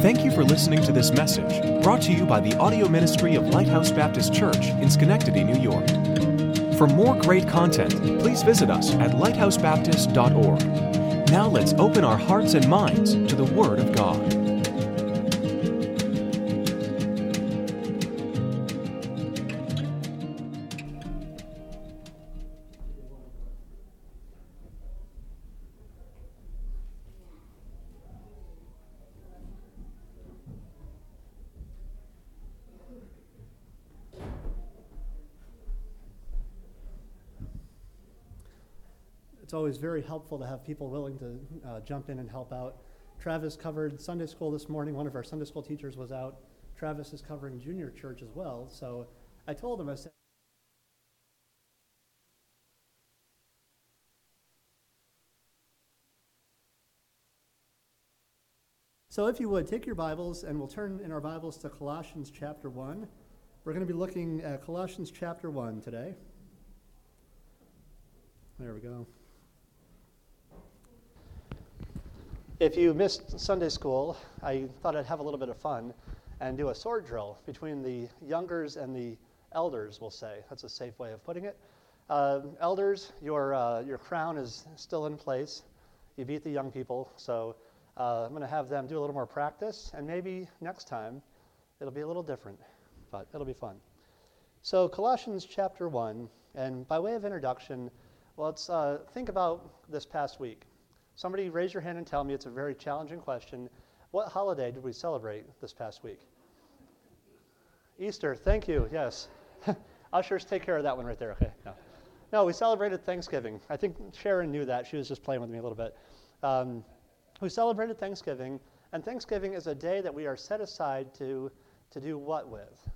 Thank you for listening to this message brought to you by the audio ministry of Lighthouse Baptist Church in Schenectady, New York. For more great content, please visit us at lighthousebaptist.org. Now let's open our hearts and minds to the Word of God. Always very helpful to have people willing to uh, jump in and help out. Travis covered Sunday school this morning. One of our Sunday school teachers was out. Travis is covering junior church as well. So I told him, I said, So, if you would, take your Bibles and we'll turn in our Bibles to Colossians chapter 1. We're going to be looking at Colossians chapter 1 today. There we go. If you missed Sunday school, I thought I'd have a little bit of fun and do a sword drill between the youngers and the elders, we'll say. That's a safe way of putting it. Uh, elders, your, uh, your crown is still in place. You beat the young people, so uh, I'm going to have them do a little more practice, and maybe next time it'll be a little different, but it'll be fun. So, Colossians chapter 1, and by way of introduction, let's uh, think about this past week. Somebody raise your hand and tell me it's a very challenging question. What holiday did we celebrate this past week? Easter, thank you, yes. Ushers, take care of that one right there, okay? No. no, we celebrated Thanksgiving. I think Sharon knew that. She was just playing with me a little bit. Um, we celebrated Thanksgiving, and Thanksgiving is a day that we are set aside to, to do what with?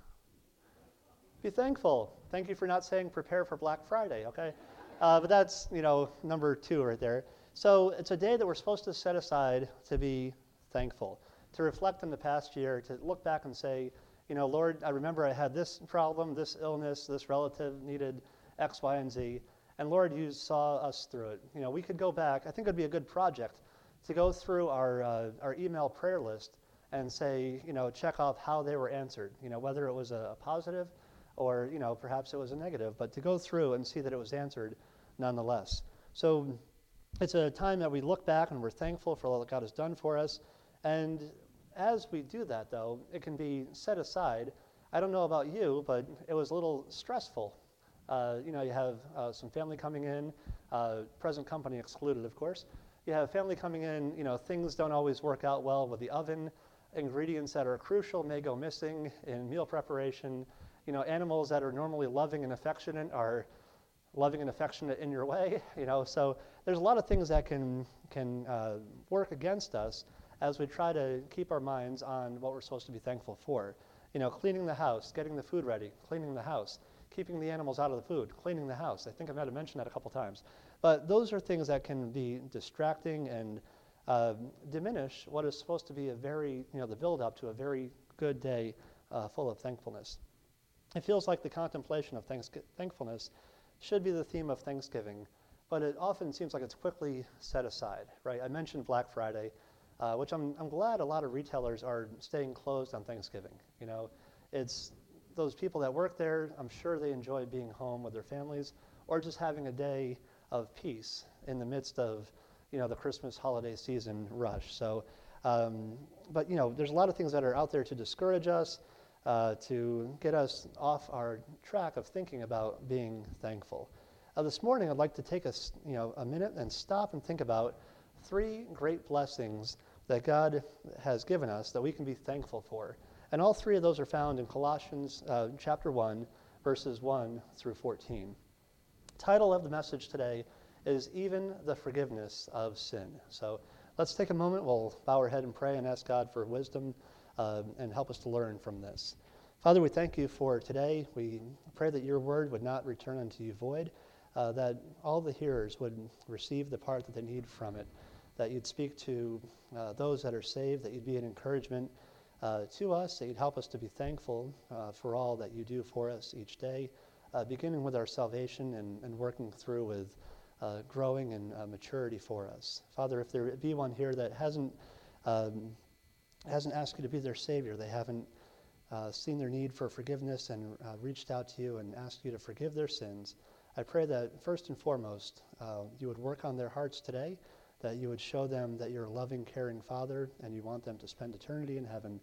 Be thankful. Thank you for not saying prepare for Black Friday, okay? Uh, but that's, you know, number two right there. So it's a day that we're supposed to set aside to be thankful, to reflect on the past year, to look back and say, you know, Lord, I remember I had this problem, this illness, this relative needed X, Y, and Z. And Lord, you saw us through it. You know, we could go back. I think it would be a good project to go through our, uh, our email prayer list and say, you know, check off how they were answered. You know, whether it was a, a positive or, you know, perhaps it was a negative, but to go through and see that it was answered nonetheless. So it's a time that we look back and we're thankful for all that God has done for us. And as we do that, though, it can be set aside. I don't know about you, but it was a little stressful. Uh, you know, you have uh, some family coming in, uh, present company excluded, of course. You have family coming in, you know, things don't always work out well with the oven. Ingredients that are crucial may go missing in meal preparation. You know, animals that are normally loving and affectionate are loving and affectionate in your way, you know. So there's a lot of things that can can uh, work against us as we try to keep our minds on what we're supposed to be thankful for. You know, cleaning the house, getting the food ready, cleaning the house, keeping the animals out of the food, cleaning the house. I think I might have mentioned that a couple times. But those are things that can be distracting and uh, diminish what is supposed to be a very, you know, the build up to a very good day uh, full of thankfulness. It feels like the contemplation of thanks- thankfulness should be the theme of Thanksgiving, but it often seems like it's quickly set aside, right? I mentioned Black Friday, uh, which I'm, I'm glad a lot of retailers are staying closed on Thanksgiving. You know, it's those people that work there, I'm sure they enjoy being home with their families or just having a day of peace in the midst of, you know, the Christmas holiday season rush. So, um, but, you know, there's a lot of things that are out there to discourage us, uh, to get us off our track of thinking about being thankful. Uh, this morning, I'd like to take a, you know, a minute and stop and think about three great blessings that God has given us that we can be thankful for. And all three of those are found in Colossians uh, chapter 1, verses 1 through 14. Title of the message today is Even the Forgiveness of Sin. So let's take a moment, we'll bow our head and pray and ask God for wisdom uh, and help us to learn from this. Father, we thank you for today. We pray that your word would not return unto you void, uh, that all the hearers would receive the part that they need from it, that you'd speak to uh, those that are saved, that you'd be an encouragement uh, to us, that you'd help us to be thankful uh, for all that you do for us each day, uh, beginning with our salvation and, and working through with growing and maturity for us. Father, if there be one here that hasn't um, hasn't asked you to be their Savior, they haven't uh, seen their need for forgiveness and uh, reached out to you and asked you to forgive their sins, I pray that first and foremost, uh, you would work on their hearts today, that you would show them that you're a loving, caring Father and you want them to spend eternity in heaven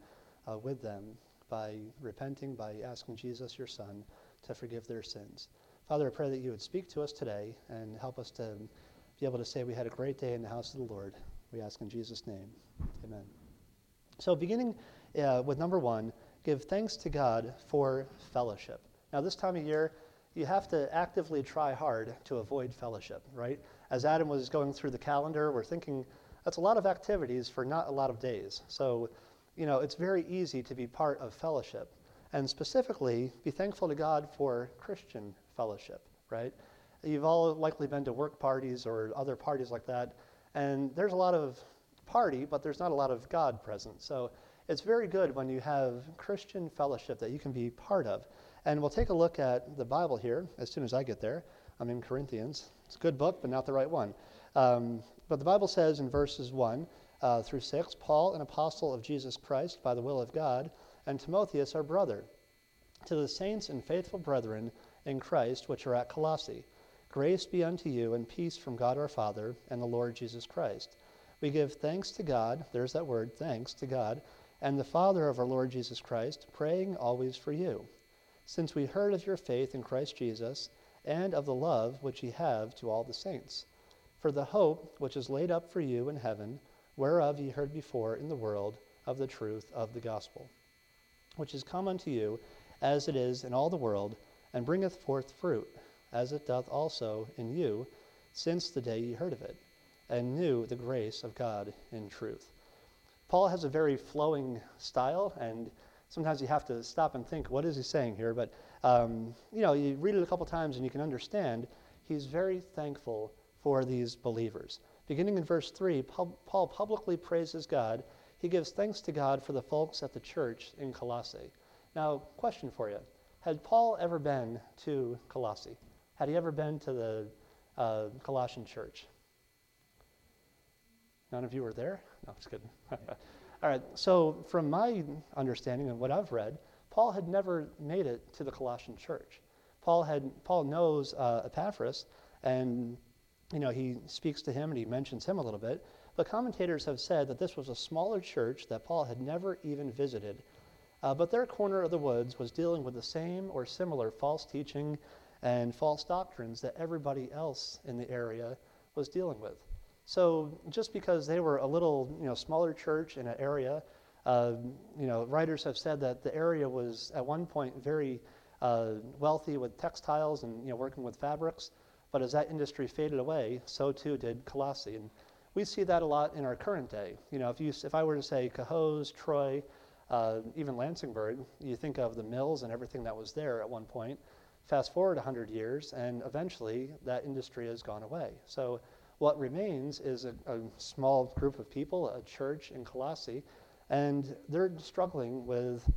uh, with them by repenting, by asking Jesus, your Son, to forgive their sins. Father, I pray that you would speak to us today and help us to be able to say we had a great day in the house of the Lord. We ask in Jesus' name. Amen. So, beginning uh, with number one, give thanks to God for fellowship. Now, this time of year, you have to actively try hard to avoid fellowship, right? As Adam was going through the calendar, we're thinking that's a lot of activities for not a lot of days. So, you know, it's very easy to be part of fellowship. And specifically, be thankful to God for Christian fellowship, right? You've all likely been to work parties or other parties like that, and there's a lot of party, but there's not a lot of God present. So it's very good when you have Christian fellowship that you can be part of. And we'll take a look at the Bible here as soon as I get there. I'm in Corinthians. It's a good book, but not the right one. Um, but the Bible says in verses 1 uh, through 6 Paul, an apostle of Jesus Christ by the will of God, and Timotheus, our brother, to the saints and faithful brethren in Christ which are at Colossae. Grace be unto you and peace from God our Father and the Lord Jesus Christ. We give thanks to God, there's that word, thanks to God, and the Father of our Lord Jesus Christ, praying always for you since we heard of your faith in Christ Jesus, and of the love which ye have to all the saints. For the hope which is laid up for you in heaven, whereof ye heard before in the world of the truth of the gospel, which is come unto you, as it is in all the world, and bringeth forth fruit, as it doth also in you, since the day ye heard of it, and knew the grace of God in truth. Paul has a very flowing style, and sometimes you have to stop and think, what is he saying here? But, um, you know, you read it a couple times and you can understand he's very thankful for these believers. Beginning in verse 3, Paul publicly praises God. He gives thanks to God for the folks at the church in Colossae. Now, question for you Had Paul ever been to Colossae? Had he ever been to the uh, Colossian church? None of you were there? No, just kidding. All right, so from my understanding and what I've read, Paul had never made it to the Colossian church. Paul had Paul knows uh, Epaphras, and you know he speaks to him and he mentions him a little bit. But commentators have said that this was a smaller church that Paul had never even visited. Uh, but their corner of the woods was dealing with the same or similar false teaching and false doctrines that everybody else in the area was dealing with. So just because they were a little, you know, smaller church in an area, uh, you know, writers have said that the area was at one point very uh, wealthy with textiles and you know working with fabrics. But as that industry faded away, so too did Colossae. And we see that a lot in our current day. You know, if you if I were to say Cohoes, Troy, uh, even Lansingburgh, you think of the mills and everything that was there at one point. Fast forward 100 years, and eventually that industry has gone away. So what remains is a, a small group of people, a church in Colossae, and they're struggling with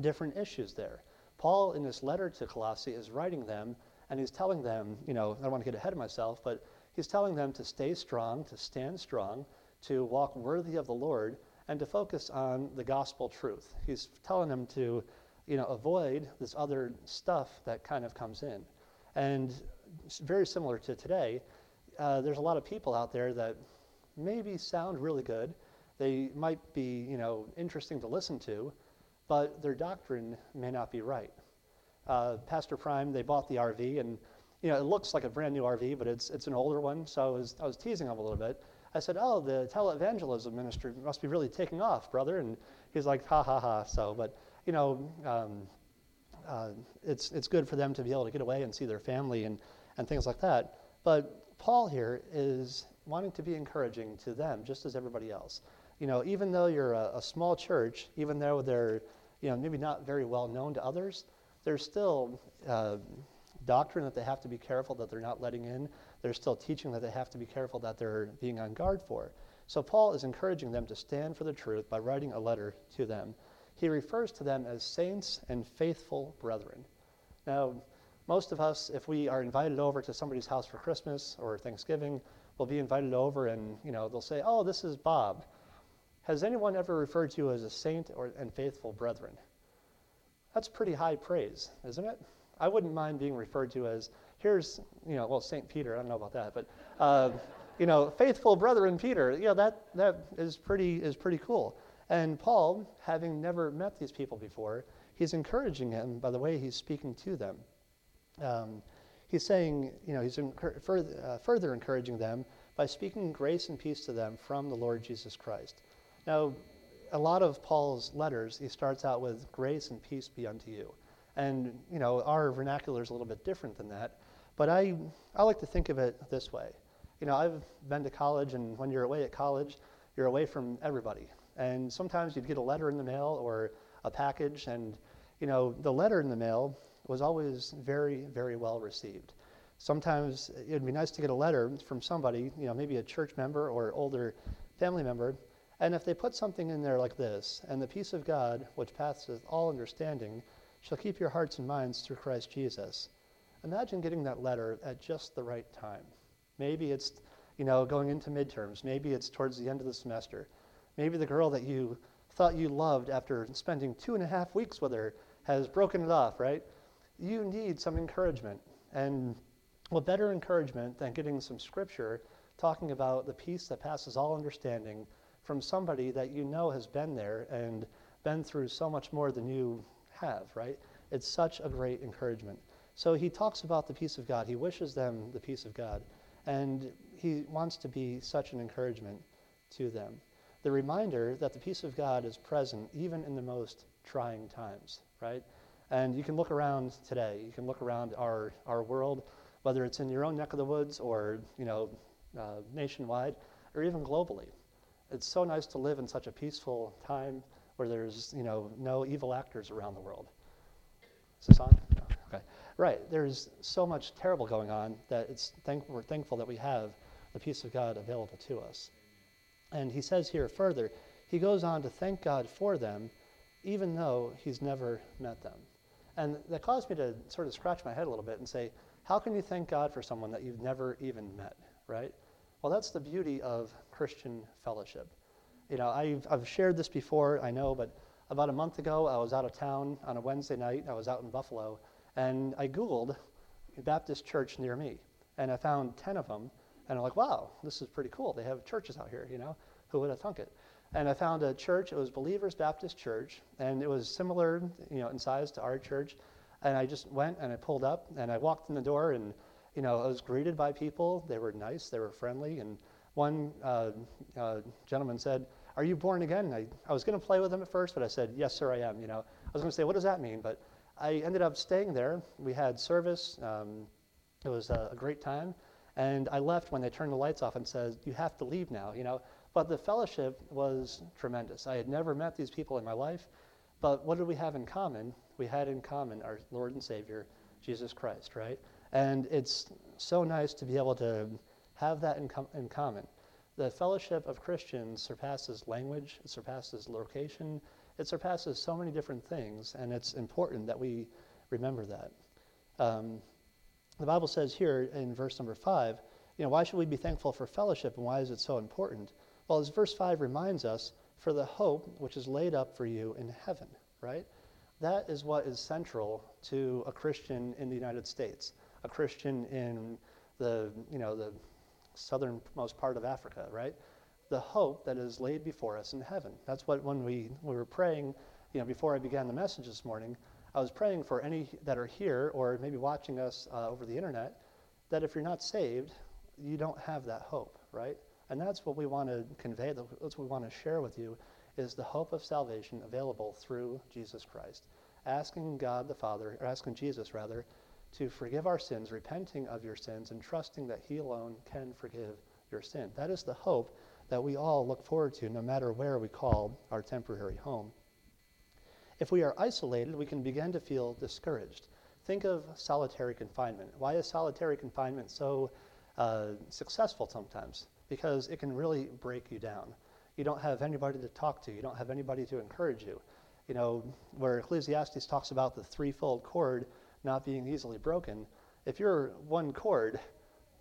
different issues there. Paul, in this letter to Colossae, is writing them, and he's telling them, you know, I don't want to get ahead of myself, but he's telling them to stay strong, to stand strong, to walk worthy of the Lord, and to focus on the gospel truth. He's telling them to, you know, avoid this other stuff that kind of comes in. And very similar to today, uh, there's a lot of people out there that maybe sound really good. They might be, you know, interesting to listen to, but their doctrine may not be right. Uh, Pastor Prime, they bought the RV, and you know, it looks like a brand new RV, but it's it's an older one. So I was I was teasing him a little bit. I said, "Oh, the televangelism ministry must be really taking off, brother." And he's like, "Ha ha ha." So, but you know, um, uh, it's it's good for them to be able to get away and see their family and and things like that. But Paul here is wanting to be encouraging to them just as everybody else. You know, even though you're a, a small church, even though they're, you know, maybe not very well known to others, there's still uh, doctrine that they have to be careful that they're not letting in. There's still teaching that they have to be careful that they're being on guard for. So Paul is encouraging them to stand for the truth by writing a letter to them. He refers to them as saints and faithful brethren. Now, most of us, if we are invited over to somebody's house for Christmas or Thanksgiving, will be invited over and, you know, they'll say, oh, this is Bob. Has anyone ever referred to you as a saint or, and faithful brethren? That's pretty high praise, isn't it? I wouldn't mind being referred to as, here's, you know, well, St. Peter, I don't know about that, but, uh, you know, faithful brethren Peter, you know, that, that is, pretty, is pretty cool. And Paul, having never met these people before, he's encouraging them by the way he's speaking to them. Um, he's saying, you know, he's uh, further encouraging them by speaking grace and peace to them from the Lord Jesus Christ. Now, a lot of Paul's letters, he starts out with grace and peace be unto you. And, you know, our vernacular is a little bit different than that. But I, I like to think of it this way. You know, I've been to college, and when you're away at college, you're away from everybody. And sometimes you'd get a letter in the mail or a package, and, you know, the letter in the mail was always very, very well received. Sometimes it'd be nice to get a letter from somebody, you know, maybe a church member or older family member, and if they put something in there like this, and the peace of God, which passeth all understanding, shall keep your hearts and minds through Christ Jesus. Imagine getting that letter at just the right time. Maybe it's, you know, going into midterms. Maybe it's towards the end of the semester. Maybe the girl that you thought you loved after spending two and a half weeks with her has broken it off, right? You need some encouragement. And what better encouragement than getting some scripture talking about the peace that passes all understanding from somebody that you know has been there and been through so much more than you have, right? It's such a great encouragement. So he talks about the peace of God. He wishes them the peace of God. And he wants to be such an encouragement to them. The reminder that the peace of God is present even in the most trying times, right? And you can look around today. You can look around our, our world, whether it's in your own neck of the woods or, you know, uh, nationwide or even globally. It's so nice to live in such a peaceful time where there's, you know, no evil actors around the world. Is this on? Okay. Right. There's so much terrible going on that it's thank- we're thankful that we have the peace of God available to us. And he says here further, he goes on to thank God for them, even though he's never met them. And that caused me to sort of scratch my head a little bit and say, how can you thank God for someone that you've never even met, right? Well, that's the beauty of Christian fellowship. You know, I've, I've shared this before, I know, but about a month ago, I was out of town on a Wednesday night. I was out in Buffalo, and I Googled Baptist church near me, and I found 10 of them, and I'm like, wow, this is pretty cool. They have churches out here, you know? Who would have thunk it? And I found a church, it was Believers Baptist Church, and it was similar, you know, in size to our church. And I just went and I pulled up and I walked in the door and, you know, I was greeted by people. They were nice, they were friendly. And one uh, uh, gentleman said, Are you born again? I, I was going to play with him at first, but I said, Yes, sir, I am. You know, I was going to say, What does that mean? But I ended up staying there. We had service. Um, it was a, a great time. And I left when they turned the lights off and said, You have to leave now, you know. But the fellowship was tremendous. I had never met these people in my life, but what did we have in common? We had in common our Lord and Savior, Jesus Christ, right? And it's so nice to be able to have that in, com- in common. The fellowship of Christians surpasses language, it surpasses location, it surpasses so many different things, and it's important that we remember that. Um, the Bible says here in verse number five, you know, why should we be thankful for fellowship and why is it so important? Well, as verse 5 reminds us, for the hope which is laid up for you in heaven, right? That is what is central to a Christian in the United States, a Christian in the, you know, the southernmost part of Africa, right? The hope that is laid before us in heaven. That's what when we, we were praying, you know, before I began the message this morning, I was praying for any that are here or maybe watching us uh, over the internet, that if you're not saved, you don't have that hope, right? And that's what we want to convey, that's what we want to share with you, is the hope of salvation available through Jesus Christ. Asking God the Father, or asking Jesus rather, to forgive our sins, repenting of your sins, and trusting that He alone can forgive your sin. That is the hope that we all look forward to, no matter where we call our temporary home. If we are isolated, we can begin to feel discouraged. Think of solitary confinement. Why is solitary confinement so uh, successful sometimes? Because it can really break you down. You don't have anybody to talk to, you don't have anybody to encourage you. You know, where Ecclesiastes talks about the threefold cord not being easily broken, if you're one cord,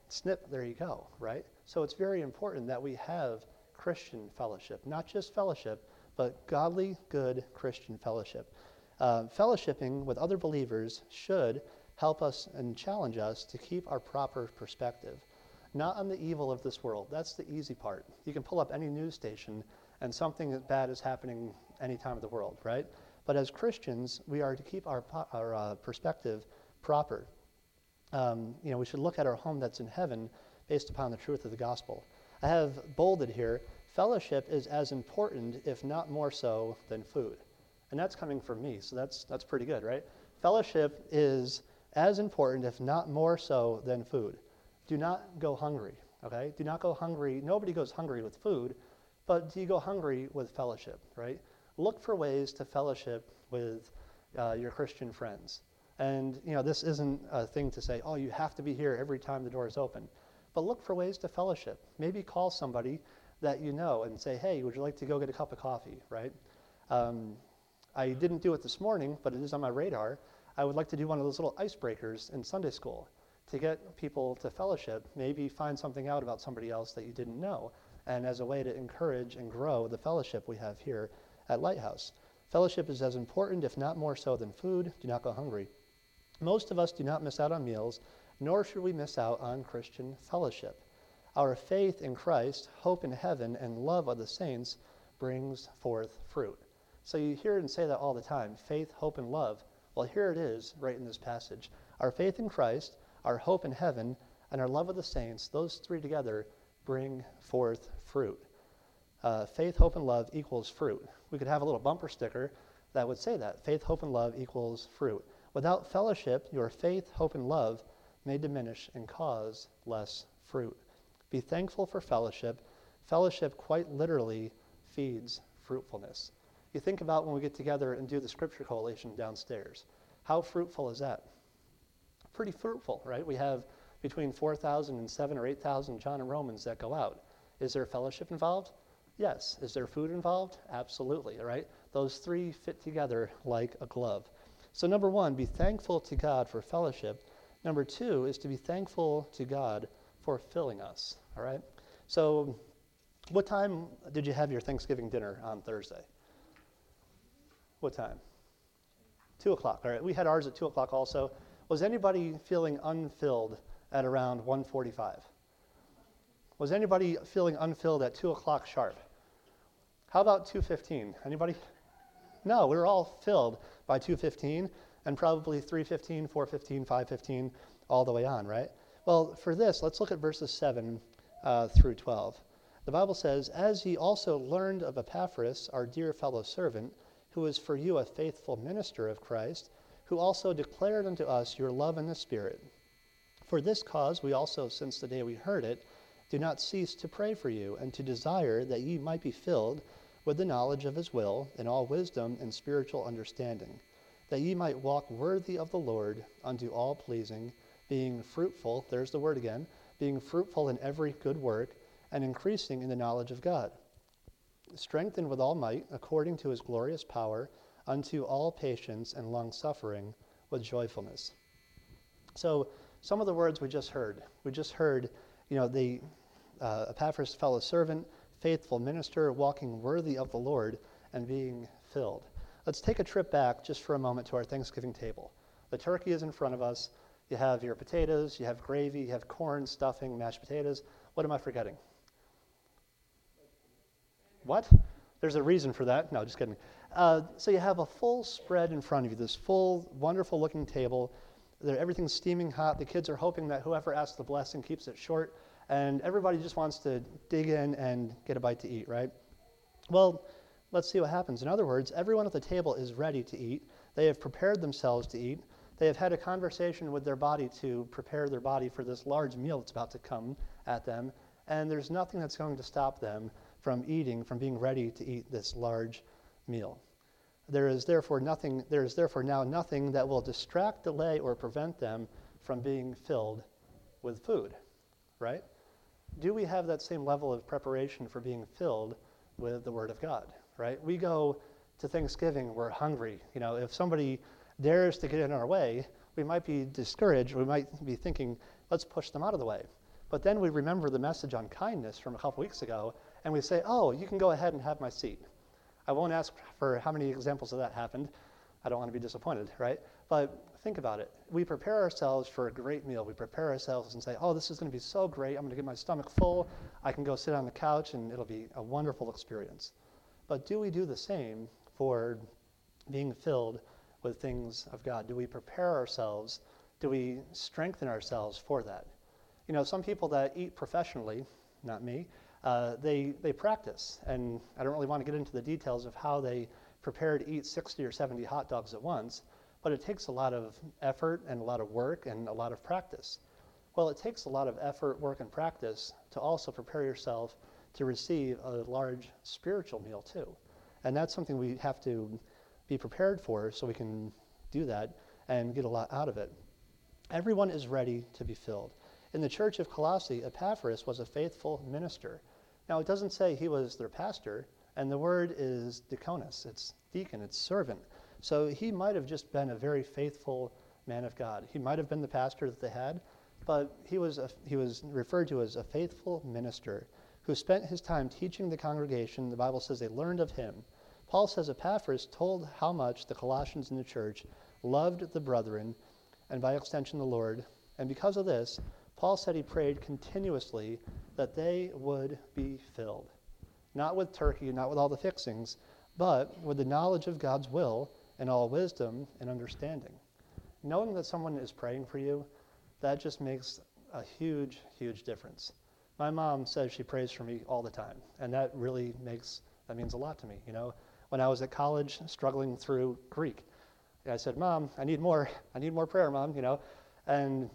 snip, there you go, right? So it's very important that we have Christian fellowship. Not just fellowship, but godly, good Christian fellowship. Uh, fellowshipping with other believers should help us and challenge us to keep our proper perspective, not on the evil of this world. That's the easy part. You can pull up any news station and something bad is happening any time of the world, right? But as Christians, we are to keep our, our uh, perspective proper. Um, you know, we should look at our home that's in heaven based upon the truth of the gospel. I have bolded here fellowship is as important, if not more so, than food. And that's coming from me, so that's, that's pretty good, right? Fellowship is as important, if not more so, than food. Do not go hungry, okay? Do not go hungry. Nobody goes hungry with food, but do you go hungry with fellowship, right? Look for ways to fellowship with uh, your Christian friends. And, you know, this isn't a thing to say, oh, you have to be here every time the door is open. But look for ways to fellowship. Maybe call somebody that you know and say, hey, would you like to go get a cup of coffee, right? Um, I didn't do it this morning, but it is on my radar. I would like to do one of those little icebreakers in Sunday school to get people to fellowship, maybe find something out about somebody else that you didn't know, and as a way to encourage and grow the fellowship we have here at Lighthouse. Fellowship is as important, if not more so, than food. Do not go hungry. Most of us do not miss out on meals, nor should we miss out on Christian fellowship. Our faith in Christ, hope in heaven, and love of the saints brings forth fruit. So you hear and say that all the time faith, hope, and love. Well, here it is right in this passage. Our faith in Christ, our hope in heaven, and our love of the saints, those three together bring forth fruit. Uh, faith, hope, and love equals fruit. We could have a little bumper sticker that would say that faith, hope, and love equals fruit. Without fellowship, your faith, hope, and love may diminish and cause less fruit. Be thankful for fellowship. Fellowship quite literally feeds fruitfulness. You think about when we get together and do the scripture collation downstairs. How fruitful is that? Pretty fruitful, right? We have between 4,000 and 7 or 8,000 John and Romans that go out. Is there fellowship involved? Yes. Is there food involved? Absolutely, right? Those three fit together like a glove. So, number one, be thankful to God for fellowship. Number two is to be thankful to God for filling us. All right? So, what time did you have your Thanksgiving dinner on Thursday? What time? Two o'clock. All right. We had ours at two o'clock also. Was anybody feeling unfilled at around 1:45? Was anybody feeling unfilled at two o'clock sharp? How about 2:15? Anybody? No, we were all filled by 2:15 and probably 3:15, 4:15, 5:15, all the way on, right? Well, for this, let's look at verses 7 uh, through 12. The Bible says, "As ye also learned of Epaphras, our dear fellow servant, who is for you a faithful minister of Christ, who also declared unto us your love in the Spirit. For this cause we also, since the day we heard it, do not cease to pray for you, and to desire that ye might be filled with the knowledge of his will, in all wisdom and spiritual understanding, that ye might walk worthy of the Lord unto all pleasing, being fruitful, there's the word again, being fruitful in every good work, and increasing in the knowledge of God, strengthened with all might, according to his glorious power, unto all patience and long suffering with joyfulness. So, some of the words we just heard. We just heard, you know, the uh, Epaphras fellow servant, faithful minister, walking worthy of the Lord, and being filled. Let's take a trip back just for a moment to our Thanksgiving table. The turkey is in front of us. You have your potatoes, you have gravy, you have corn, stuffing, mashed potatoes. What am I forgetting? What? There's a reason for that. No, just kidding. Uh, so you have a full spread in front of you, this full, wonderful looking table. Everything's steaming hot. The kids are hoping that whoever asks the blessing keeps it short and everybody just wants to dig in and get a bite to eat, right? Well, let's see what happens. In other words, everyone at the table is ready to eat. They have prepared themselves to eat. They have had a conversation with their body to prepare their body for this large meal that's about to come at them. And there's nothing that's going to stop them from eating, from being ready to eat this large meal. There is therefore nothing, there is therefore now nothing that will distract, delay, or prevent them from being filled with food, right? do we have that same level of preparation for being filled with the Word of God, right? We go to Thanksgiving, we're hungry. You know, if somebody dares to get in our way, we might be discouraged. We might be thinking, let's push them out of the way. But then we remember the message on kindness from a couple weeks ago, and we say, oh, you can go ahead and have my seat. I won't ask for how many examples of that happened. I don't want to be disappointed, right? But think about it. We prepare ourselves for a great meal. We prepare ourselves and say, oh, this is going to be so great. I'm going to get my stomach full. I can go sit on the couch and it'll be a wonderful experience. But do we do the same for being filled with things of God? Do we prepare ourselves? Do we strengthen ourselves for that? You know, some people that eat professionally, not me, uh, they, they practice. And I don't really want to get into the details of how they prepare to eat 60 or 70 hot dogs at once, but it takes a lot of effort and a lot of work and a lot of practice. Well, it takes a lot of effort, work, and practice to also prepare yourself to receive a large spiritual meal, too. And that's something we have to be prepared for so we can do that and get a lot out of it. Everyone is ready to be filled. In the church of Colossae, Epaphras was a faithful minister. Now, it doesn't say he was their pastor, and the word is diakonos, it's deacon, it's servant. So he might have just been a very faithful man of God. He might have been the pastor that they had, but he was, a, he was referred to as a faithful minister who spent his time teaching the congregation. The Bible says they learned of him. Paul says Epaphras told how much the Colossians in the church loved the brethren, and by extension the Lord. And because of this, Paul said he prayed continuously that they would be filled. Not with turkey, not with all the fixings, but with the knowledge of God's will and all wisdom and understanding. Knowing that someone is praying for you, that just makes a huge, huge difference. My mom says she prays for me all the time, and that really makes that means a lot to me. You know, when I was at college struggling through Greek, I said, "Mom, I need more. I need more prayer, Mom." You know, and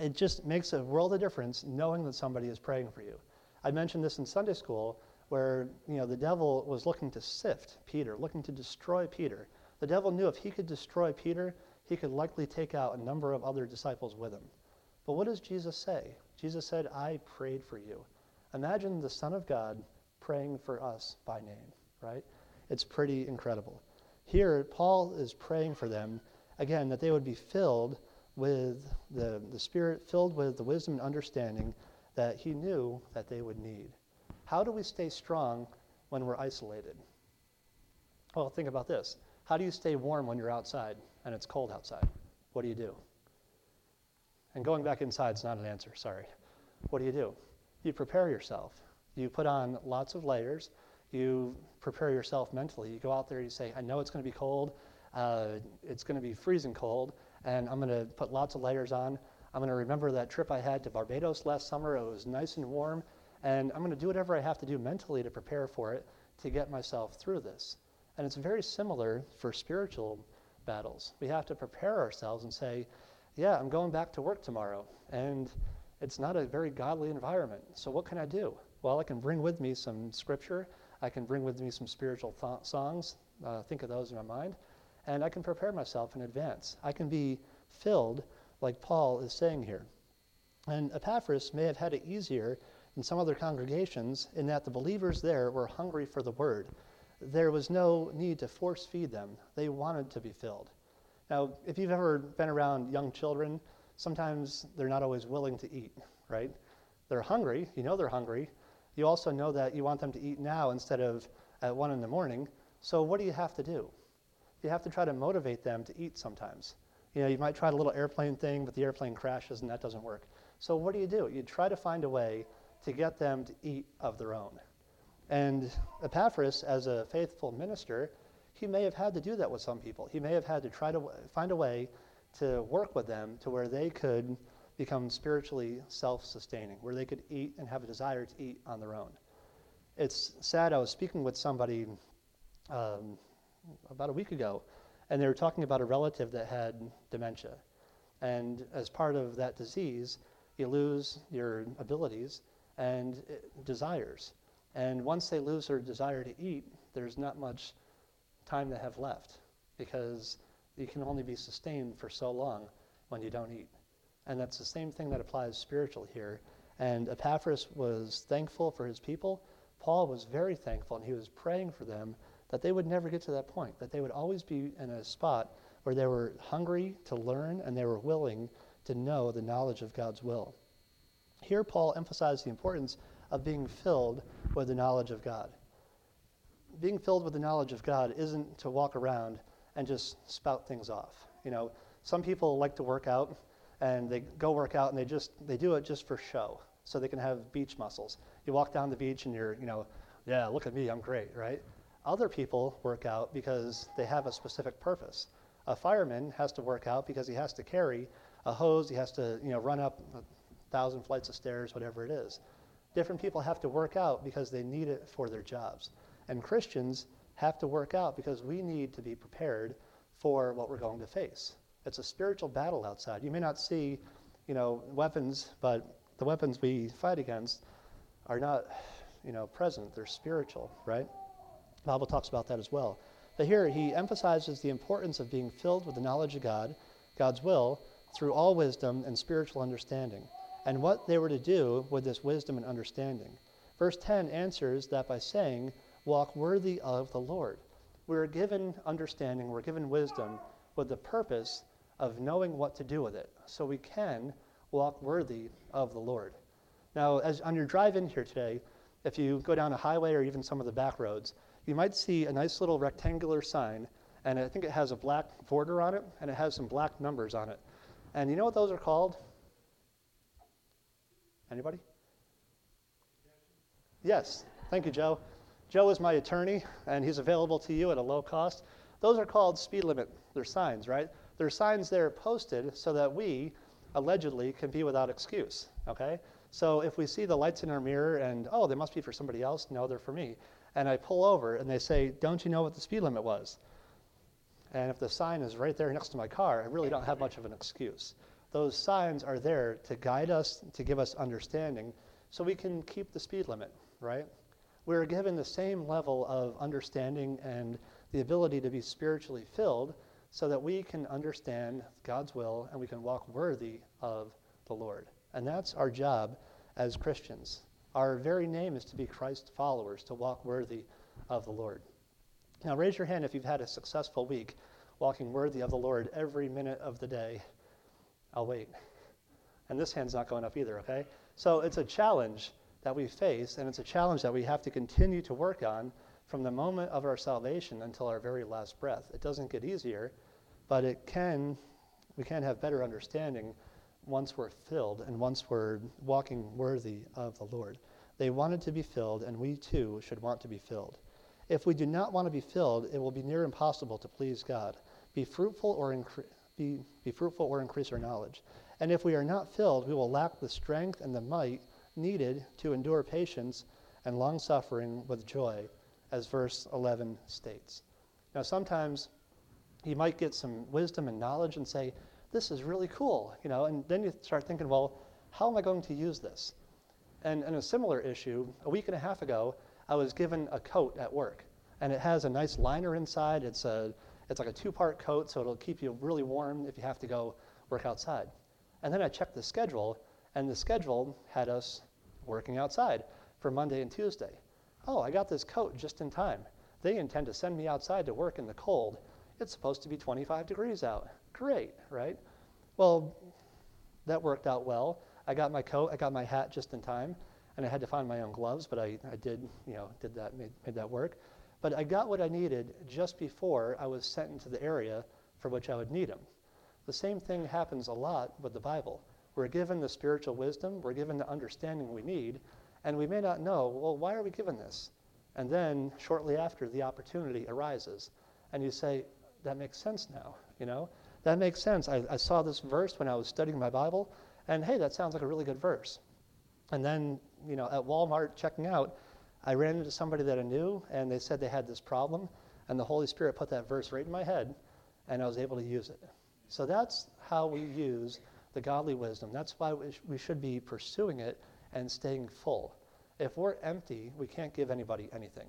it just makes a world of difference knowing that somebody is praying for you. I mentioned this in Sunday school where you know the devil was looking to sift Peter, looking to destroy Peter. The devil knew if he could destroy Peter, he could likely take out a number of other disciples with him. But what does Jesus say? Jesus said, I prayed for you. Imagine the Son of God praying for us by name, right? It's pretty incredible. Here, Paul is praying for them, again, that they would be filled with the, the Spirit, filled with the wisdom and understanding that he knew that they would need. How do we stay strong when we're isolated? Well, think about this. How do you stay warm when you're outside and it's cold outside? What do you do? And going back inside is not an answer, sorry. What do you do? You prepare yourself. You put on lots of layers. You prepare yourself mentally. You go out there, and you say, I know it's going to be cold. Uh, it's going to be freezing cold, and I'm going to put lots of layers on. I'm going to remember that trip I had to Barbados last summer. It was nice and warm, and I'm going to do whatever I have to do mentally to prepare for it to get myself through this. And it's very similar for spiritual battles. We have to prepare ourselves and say, yeah, I'm going back to work tomorrow, and it's not a very godly environment. So what can I do? Well, I can bring with me some scripture. I can bring with me some spiritual th- songs. Uh, think of those in my mind. And I can prepare myself in advance. I can be filled like Paul is saying here. And Epaphras may have had it easier in some other congregations in that the believers there were hungry for the word. There was no need to force feed them, they wanted to be filled. Now, if you've ever been around young children, sometimes they're not always willing to eat, right? They're hungry, you know they're hungry. You also know that you want them to eat now instead of at one in the morning. So, what do you have to do? You have to try to motivate them to eat sometimes. You know, you might try the little airplane thing, but the airplane crashes and that doesn't work. So, what do you do? You try to find a way to get them to eat of their own. And Epaphras, as a faithful minister, he may have had to do that with some people. He may have had to try to find a way to work with them to where they could become spiritually self sustaining, where they could eat and have a desire to eat on their own. It's sad, I was speaking with somebody um, about a week ago, and they were talking about a relative that had dementia. And as part of that disease, you lose your abilities and eh, desires. And once they lose their desire to eat, there's not much time they have left because you can only be sustained for so long when you don't eat. And that's the same thing that applies spiritually here. And Epaphras was thankful for his people. Paul was very thankful, and he was praying for them that they would never get to that point, that they would always be in a spot where they were hungry to learn and they were willing to know the knowledge of God's will. Here, Paul emphasized the importance of being filled with the knowledge of God. Being filled with the knowledge of God isn't to walk around and just spout things off. You know, some people like to work out and they go work out and they just they do it just for show so they can have beach muscles. You walk down the beach and you're, you know, yeah, look at me, I'm great, right? Other people work out because they have a specific purpose. A fireman has to work out because he has to carry a hose, he has to, you know, run up a thousand flights of stairs, whatever it is. Different people have to work out because they need it for their jobs. And Christians have to work out because we need to be prepared for what we're going to face. It's a spiritual battle outside. You may not see, you know, weapons, but the weapons we fight against are not, you know, present. They're spiritual, right? Bible talks about that as well. But here he emphasizes the importance of being filled with the knowledge of God, God's will, through all wisdom and spiritual understanding, and what they were to do with this wisdom and understanding. Verse 10 answers that by saying, Walk worthy of the Lord. We're given understanding, we're given wisdom with the purpose of knowing what to do with it, so we can walk worthy of the Lord. Now, as on your drive in here today, if you go down a highway or even some of the back roads, you might see a nice little rectangular sign, and I think it has a black border on it, and it has some black numbers on it. And you know what those are called? Anybody? Yes. Thank you, Joe. Joe is my attorney, and he's available to you at a low cost. Those are called speed limit. They're signs, right? They're signs there posted so that we, allegedly, can be without excuse, okay? So if we see the lights in our mirror and, oh, they must be for somebody else, no, they're for me. And I pull over and they say, don't you know what the speed limit was? And if the sign is right there next to my car, I really don't have much of an excuse. Those signs are there to guide us, to give us understanding, so we can keep the speed limit, right? We're given the same level of understanding and the ability to be spiritually filled so that we can understand God's will and we can walk worthy of the Lord. And that's our job as Christians. Our very name is to be Christ followers, to walk worthy of the Lord. Now, raise your hand if you've had a successful week walking worthy of the Lord every minute of the day. I'll wait. And this hand's not going up either, okay? So it's a challenge that we face, and it's a challenge that we have to continue to work on from the moment of our salvation until our very last breath. It doesn't get easier, but it can, we can have better understanding once we're filled and once we're walking worthy of the Lord. They wanted to be filled, and we too should want to be filled. If we do not want to be filled, it will be near impossible to please God. Be fruitful or incre- be, be fruitful or increase our knowledge. And if we are not filled, we will lack the strength and the might needed to endure patience and long suffering with joy as verse 11 states. Now, sometimes you might get some wisdom and knowledge and say, This is really cool, you know, and then you start thinking, Well, how am I going to use this? And, and a similar issue, a week and a half ago, I was given a coat at work, and it has a nice liner inside. It's, a, it's like a two part coat, so it'll keep you really warm if you have to go work outside. And then I checked the schedule, and the schedule had us working outside for Monday and Tuesday oh, I got this coat just in time. They intend to send me outside to work in the cold. It's supposed to be 25 degrees out. Great, right? Well, that worked out well. I got my coat, I got my hat just in time, and I had to find my own gloves, but I, I did, you know, did that, made, made that work. But I got what I needed just before I was sent into the area for which I would need them. The same thing happens a lot with the Bible. We're given the spiritual wisdom, we're given the understanding we need, and we may not know, well, why are we given this? And then shortly after, the opportunity arises. And you say, that makes sense now, you know? That makes sense. I, I saw this verse when I was studying my Bible, and hey, that sounds like a really good verse. And then, you know, at Walmart checking out, I ran into somebody that I knew, and they said they had this problem, and the Holy Spirit put that verse right in my head, and I was able to use it. So that's how we use the godly wisdom. That's why we, sh- we should be pursuing it and staying full. If we're empty, we can't give anybody anything.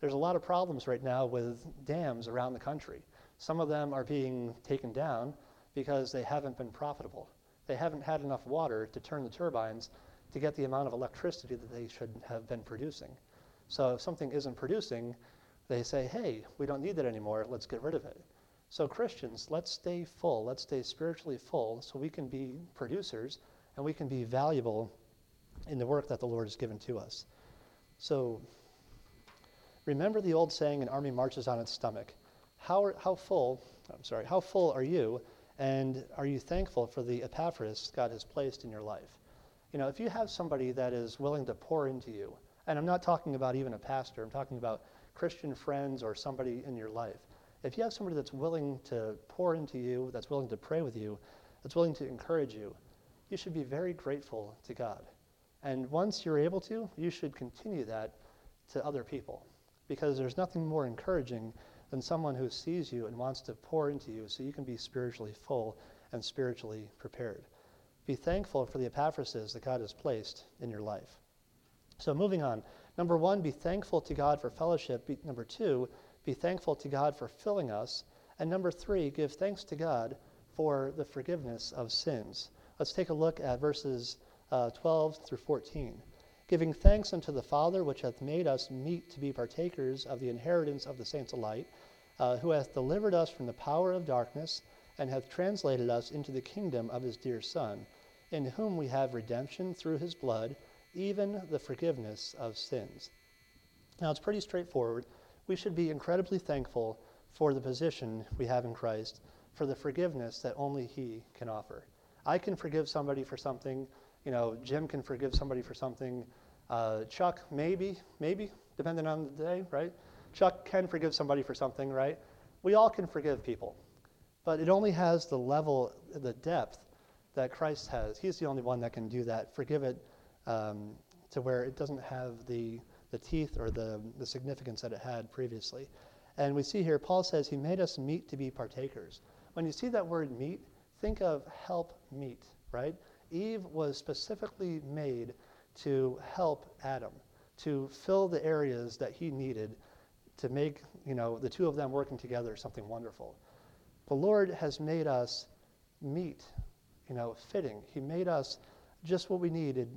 There's a lot of problems right now with dams around the country. Some of them are being taken down because they haven't been profitable. They haven't had enough water to turn the turbines to get the amount of electricity that they should have been producing. So if something isn't producing, they say, hey, we don't need that anymore, let's get rid of it. So, Christians, let's stay full, let's stay spiritually full so we can be producers and we can be valuable in the work that the Lord has given to us. So remember the old saying, an army marches on its stomach. How, are, how full, I'm sorry, how full are you and are you thankful for the Epaphras God has placed in your life? You know, if you have somebody that is willing to pour into you, and I'm not talking about even a pastor, I'm talking about Christian friends or somebody in your life. If you have somebody that's willing to pour into you, that's willing to pray with you, that's willing to encourage you, you should be very grateful to God. And once you're able to, you should continue that to other people because there's nothing more encouraging than someone who sees you and wants to pour into you so you can be spiritually full and spiritually prepared. Be thankful for the Epaphrases that God has placed in your life. So, moving on. Number one, be thankful to God for fellowship. Be, number two, be thankful to God for filling us. And number three, give thanks to God for the forgiveness of sins. Let's take a look at verses uh, 12 through 14. Giving thanks unto the Father, which hath made us meet to be partakers of the inheritance of the saints of light, uh, who hath delivered us from the power of darkness, and hath translated us into the kingdom of his dear Son, in whom we have redemption through his blood, even the forgiveness of sins. Now, it's pretty straightforward. We should be incredibly thankful for the position we have in Christ, for the forgiveness that only he can offer. I can forgive somebody for something you know, Jim can forgive somebody for something. Uh, Chuck, maybe, maybe, depending on the day, right? Chuck can forgive somebody for something, right? We all can forgive people. But it only has the level, the depth that Christ has. He's the only one that can do that. Forgive it um, to where it doesn't have the, the teeth or the, the significance that it had previously. And we see here, Paul says he made us meet to be partakers. When you see that word meet, think of help meet, right? Eve was specifically made to help Adam, to fill the areas that he needed to make, you know, the two of them working together something wonderful. The Lord has made us meet, you know, fitting. He made us just what we needed,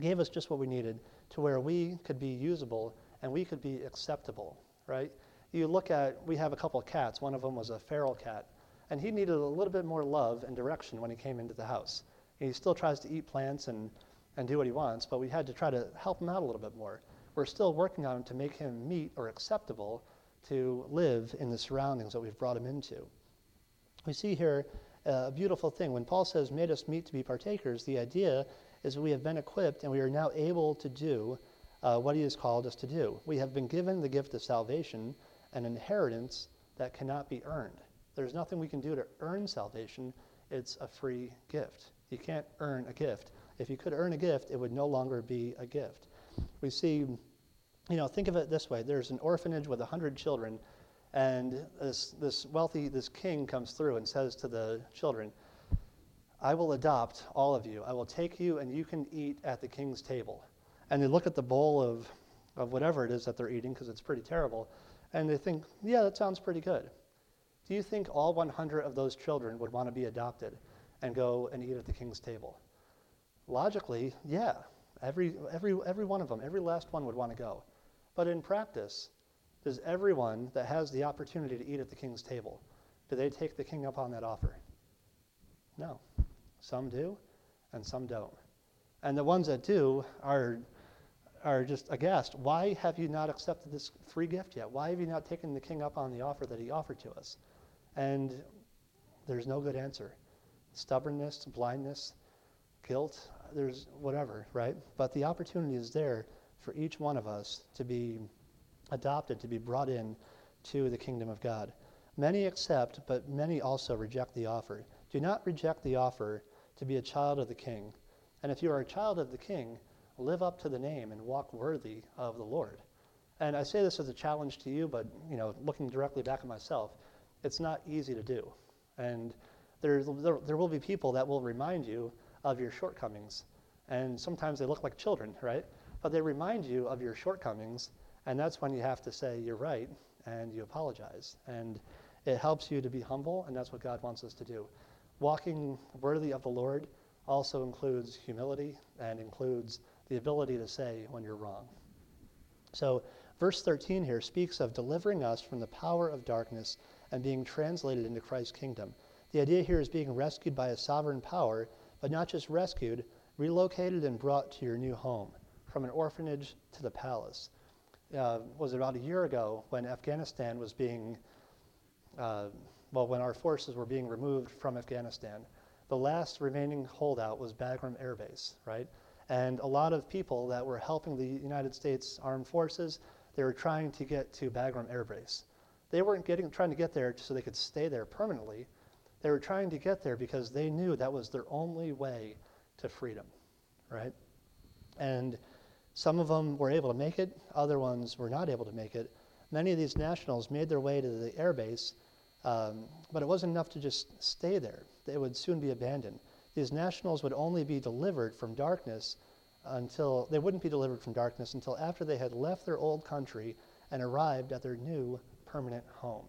gave us just what we needed to where we could be usable and we could be acceptable, right? You look at, we have a couple of cats. One of them was a feral cat, and he needed a little bit more love and direction when he came into the house. He still tries to eat plants and, and do what he wants, but we had to try to help him out a little bit more. We're still working on him to make him meet or acceptable to live in the surroundings that we've brought him into. We see here a beautiful thing. When Paul says, made us meet to be partakers, the idea is that we have been equipped and we are now able to do uh, what he has called us to do. We have been given the gift of salvation, an inheritance that cannot be earned. There's nothing we can do to earn salvation, it's a free gift. You can't earn a gift. If you could earn a gift, it would no longer be a gift. We see, you know, think of it this way there's an orphanage with 100 children, and this, this wealthy, this king comes through and says to the children, I will adopt all of you. I will take you, and you can eat at the king's table. And they look at the bowl of, of whatever it is that they're eating, because it's pretty terrible, and they think, yeah, that sounds pretty good. Do you think all 100 of those children would want to be adopted? And go and eat at the king's table? Logically, yeah, every, every, every one of them, every last one would want to go. But in practice, does everyone that has the opportunity to eat at the king's table, do they take the king up on that offer? No. Some do, and some don't. And the ones that do are, are just aghast. Why have you not accepted this free gift yet? Why have you not taken the king up on the offer that he offered to us? And there's no good answer stubbornness, blindness, guilt, there's whatever, right? But the opportunity is there for each one of us to be adopted, to be brought in to the kingdom of God. Many accept, but many also reject the offer. Do not reject the offer to be a child of the king. And if you are a child of the king, live up to the name and walk worthy of the Lord. And I say this as a challenge to you, but you know, looking directly back at myself, it's not easy to do. And there, there, will be people that will remind you of your shortcomings. And sometimes they look like children, right? But they remind you of your shortcomings, and that's when you have to say, You're right, and you apologize. And it helps you to be humble, and that's what God wants us to do. Walking worthy of the Lord also includes humility and includes the ability to say when you're wrong. So, verse 13 here speaks of delivering us from the power of darkness and being translated into Christ's kingdom. The idea here is being rescued by a sovereign power, but not just rescued, relocated and brought to your new home, from an orphanage to the palace. Uh, was about a year ago when Afghanistan was being, uh, well, when our forces were being removed from Afghanistan. The last remaining holdout was Bagram Air Base, right? And a lot of people that were helping the United States Armed Forces, they were trying to get to Bagram Air Base. They weren't getting, trying to get there so they could stay there permanently. They were trying to get there because they knew that was their only way to freedom, right? And some of them were able to make it, other ones were not able to make it. Many of these nationals made their way to the airbase, um, but it wasn't enough to just stay there. They would soon be abandoned. These nationals would only be delivered from darkness until they wouldn't be delivered from darkness until after they had left their old country and arrived at their new permanent home.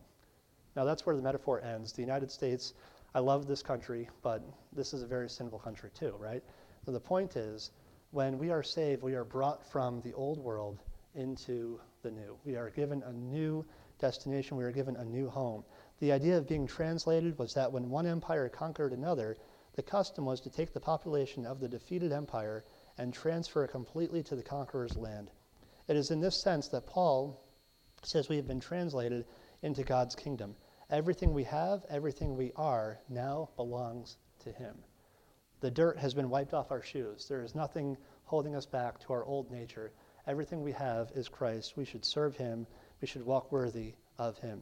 Now that's where the metaphor ends. The United States, I love this country, but this is a very sinful country too, right? So the point is, when we are saved, we are brought from the old world into the new. We are given a new destination, we are given a new home. The idea of being translated was that when one empire conquered another, the custom was to take the population of the defeated empire and transfer it completely to the conqueror's land. It is in this sense that Paul says we have been translated into God's kingdom. Everything we have, everything we are, now belongs to Him. The dirt has been wiped off our shoes. There is nothing holding us back to our old nature. Everything we have is Christ. We should serve Him. We should walk worthy of Him.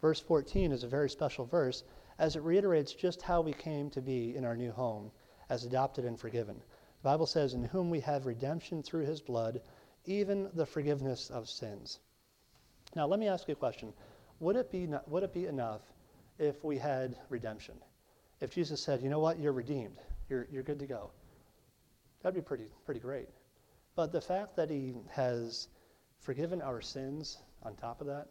Verse 14 is a very special verse as it reiterates just how we came to be in our new home as adopted and forgiven. The Bible says, In whom we have redemption through His blood, even the forgiveness of sins. Now, let me ask you a question. Would it be, would it be enough if we had redemption? If Jesus said, you know what, you're redeemed, you're, you're good to go. That'd be pretty, pretty great. But the fact that he has forgiven our sins on top of that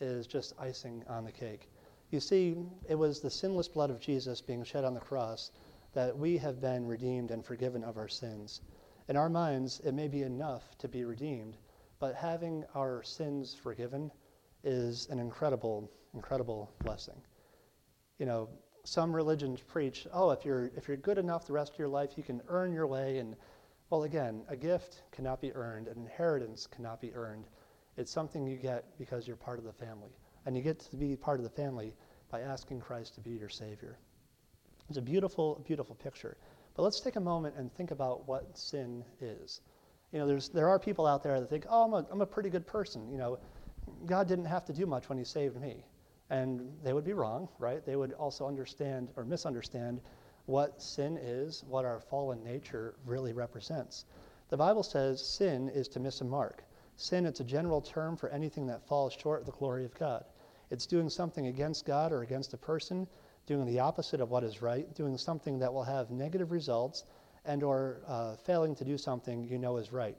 is just icing on the cake. You see, it was the sinless blood of Jesus being shed on the cross that we have been redeemed and forgiven of our sins. In our minds, it may be enough to be redeemed, but having our sins forgiven is an incredible, incredible blessing. You know, some religions preach, oh, if you're, if you're good enough the rest of your life, you can earn your way. And, well, again, a gift cannot be earned, an inheritance cannot be earned. It's something you get because you're part of the family. And you get to be part of the family by asking Christ to be your Savior. It's a beautiful, beautiful picture. But let's take a moment and think about what sin is. You know, there's, there are people out there that think, oh, I'm a, I'm a pretty good person. You know, God didn't have to do much when He saved me. And they would be wrong, right? They would also understand or misunderstand what sin is, what our fallen nature really represents. The Bible says sin is to miss a mark. Sin, it's a general term for anything that falls short of the glory of God. It's doing something against God or against a person, doing the opposite of what is right, doing something that will have negative results, and or uh, failing to do something you know is right.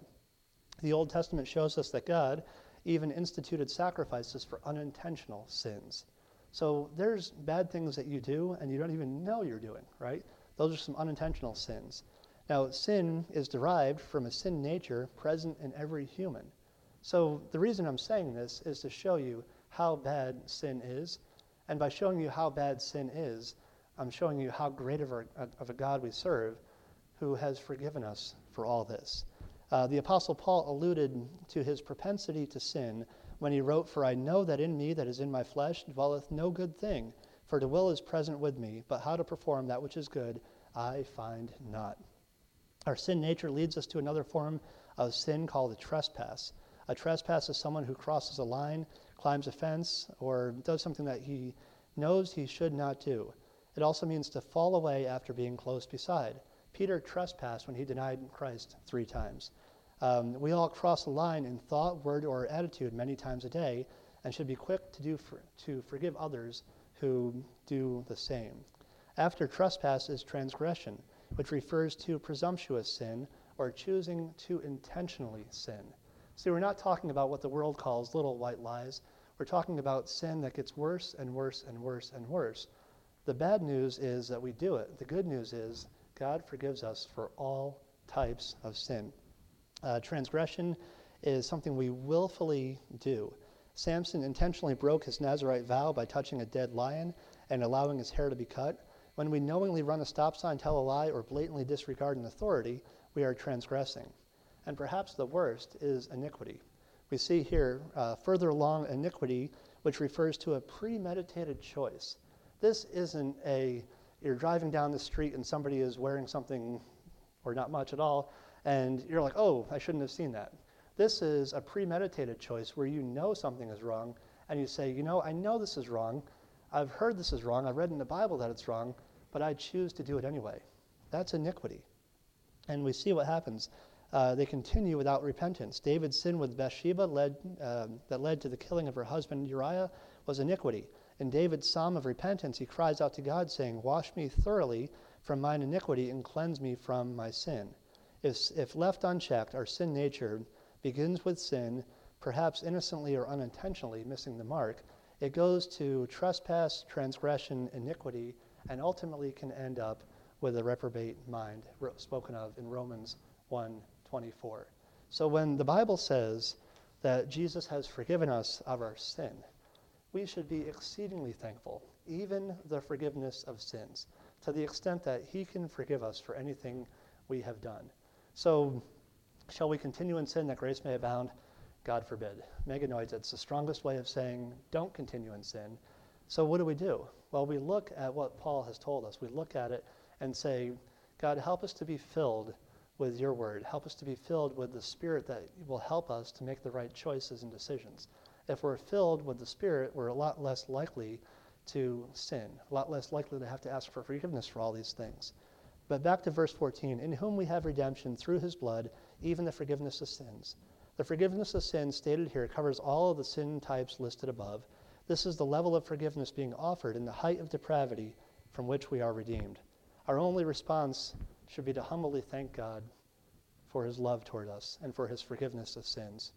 The Old Testament shows us that God even instituted sacrifices for unintentional sins. So there's bad things that you do and you don't even know you're doing, right? Those are some unintentional sins. Now, sin is derived from a sin nature present in every human. So the reason I'm saying this is to show you how bad sin is. And by showing you how bad sin is, I'm showing you how great of a, of a God we serve who has forgiven us for all this. Uh, the Apostle Paul alluded to his propensity to sin when he wrote, For I know that in me, that is in my flesh, dwelleth no good thing. For the will is present with me, but how to perform that which is good, I find not. Our sin nature leads us to another form of sin called a trespass. A trespass is someone who crosses a line, climbs a fence, or does something that he knows he should not do. It also means to fall away after being close beside. Peter trespassed when he denied Christ three times. Um, we all cross the line in thought, word, or attitude many times a day and should be quick to, do for, to forgive others who do the same. After trespass is transgression, which refers to presumptuous sin or choosing to intentionally sin. See, we're not talking about what the world calls little white lies. We're talking about sin that gets worse and worse and worse and worse. The bad news is that we do it. The good news is God forgives us for all types of sin. Uh, transgression is something we willfully do. Samson intentionally broke his Nazarite vow by touching a dead lion and allowing his hair to be cut. When we knowingly run a stop sign, tell a lie, or blatantly disregard an authority, we are transgressing. And perhaps the worst is iniquity. We see here uh, further along iniquity, which refers to a premeditated choice. This isn't a, you're driving down the street and somebody is wearing something, or not much at all, and you're like, oh, I shouldn't have seen that. This is a premeditated choice where you know something is wrong and you say, you know, I know this is wrong. I've heard this is wrong. I've read in the Bible that it's wrong, but I choose to do it anyway. That's iniquity. And we see what happens. Uh, they continue without repentance. David's sin with Bathsheba led, uh, that led to the killing of her husband Uriah was iniquity. In David's psalm of repentance, he cries out to God, saying, Wash me thoroughly from mine iniquity and cleanse me from my sin. If, if left unchecked, our sin nature begins with sin, perhaps innocently or unintentionally missing the mark. It goes to trespass, transgression, iniquity, and ultimately can end up with a reprobate mind spoken of in Romans 1:24. So when the Bible says that Jesus has forgiven us of our sin, we should be exceedingly thankful, even the forgiveness of sins, to the extent that he can forgive us for anything we have done. So shall we continue in sin that grace may abound? God forbid. Me genoito, it's the strongest way of saying don't continue in sin. So what do we do? Well, we look at what Paul has told us. We look at it and say, God, help us to be filled with your word. Help us to be filled with the Spirit that will help us to make the right choices and decisions. If we're filled with the Spirit, we're a lot less likely to sin, a lot less likely to have to ask for forgiveness for all these things. But back to verse 14 In whom we have redemption through his blood, even the forgiveness of sins. The forgiveness of sins stated here covers all of the sin types listed above. This is the level of forgiveness being offered in the height of depravity from which we are redeemed. Our only response should be to humbly thank God for his love toward us and for his forgiveness of sins.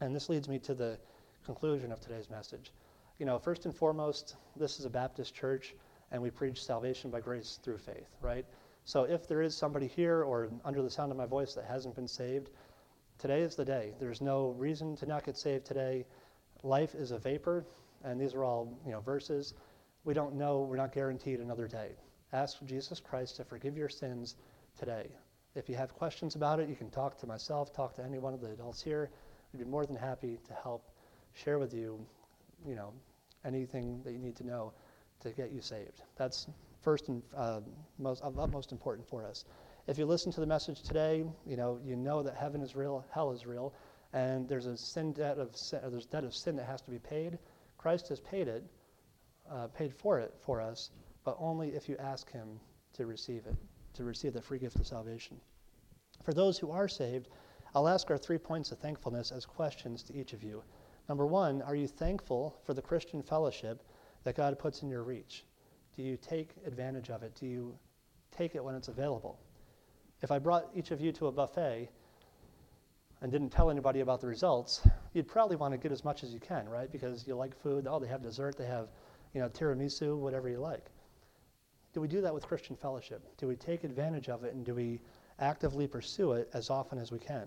And this leads me to the conclusion of today's message. You know, first and foremost, this is a Baptist church, and we preach salvation by grace through faith, right? So if there is somebody here or under the sound of my voice that hasn't been saved, today is the day. There's no reason to not get saved today. Life is a vapor, and these are all you know verses. We don't know. We're not guaranteed another day. Ask Jesus Christ to forgive your sins today. If you have questions about it, you can talk to myself, talk to any one of the adults here. We'd be more than happy to help share with you, you know, anything that you need to know to get you saved. That's first and uh, most utmost important for us. If you listen to the message today, you know you know that heaven is real, hell is real, and there's a sin debt of sin, there's debt of sin that has to be paid. Christ has paid it, uh, paid for it for us, but only if you ask Him to receive it to receive the free gift of salvation. For those who are saved, I'll ask our three points of thankfulness as questions to each of you. Number one, are you thankful for the Christian fellowship that God puts in your reach? Do you take advantage of it? Do you take it when it's available? If I brought each of you to a buffet and didn't tell anybody about the results, you'd probably want to get as much as you can, right? Because you like food. Oh, they have dessert. They have, you know, tiramisu, whatever you like. Do we do that with Christian fellowship? Do we take advantage of it and do we actively pursue it as often as we can?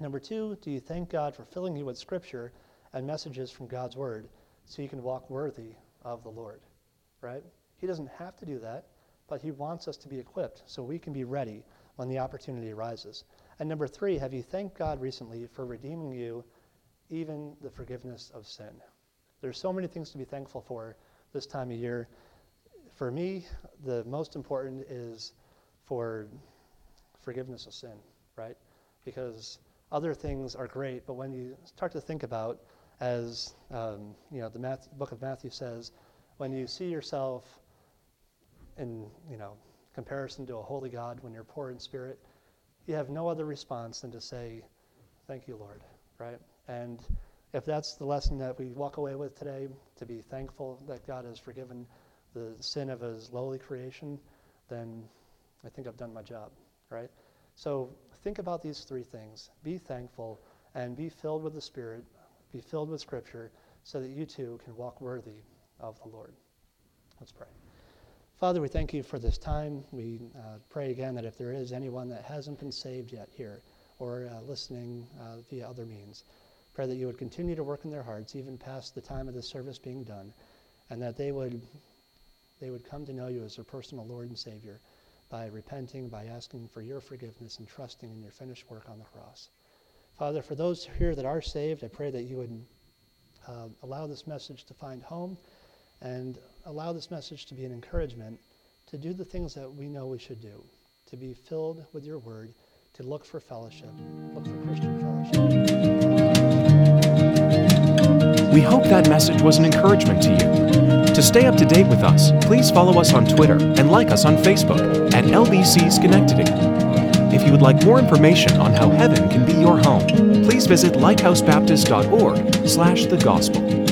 Number two, do you thank God for filling you with scripture and messages from God's word so you can walk worthy of the Lord? Right? He doesn't have to do that, but he wants us to be equipped so we can be ready when the opportunity arises. And number three, have you thanked God recently for redeeming you, even the forgiveness of sin? There's so many things to be thankful for this time of year for me, the most important is for forgiveness of sin, right? Because other things are great, but when you start to think about, as um, you know, the book of Matthew says, when you see yourself in you know comparison to a holy God, when you're poor in spirit, you have no other response than to say, "Thank you, Lord," right? And if that's the lesson that we walk away with today, to be thankful that God has forgiven the sin of his lowly creation, then I think I've done my job, right? So think about these three things. Be thankful and be filled with the Spirit, be filled with Scripture, so that you too can walk worthy of the Lord. Let's pray. Father, we thank you for this time. We uh, pray again that if there is anyone that hasn't been saved yet here or uh, listening uh, via other means, pray that you would continue to work in their hearts even past the time of the service being done, and that they would they would come to know you as their personal Lord and Savior by repenting, by asking for your forgiveness and trusting in your finished work on the cross. Father, for those here that are saved, I pray that you would uh, allow this message to find home and allow this message to be an encouragement to do the things that we know we should do, to be filled with your word, to look for fellowship, look for Christian fellowship. We hope that message was an encouragement to you. To stay up to date with us, please follow us on Twitter and like us on Facebook at LBC Schenectady. If you would like more information on how heaven can be your home, please visit lighthousebaptist.org slash the gospel.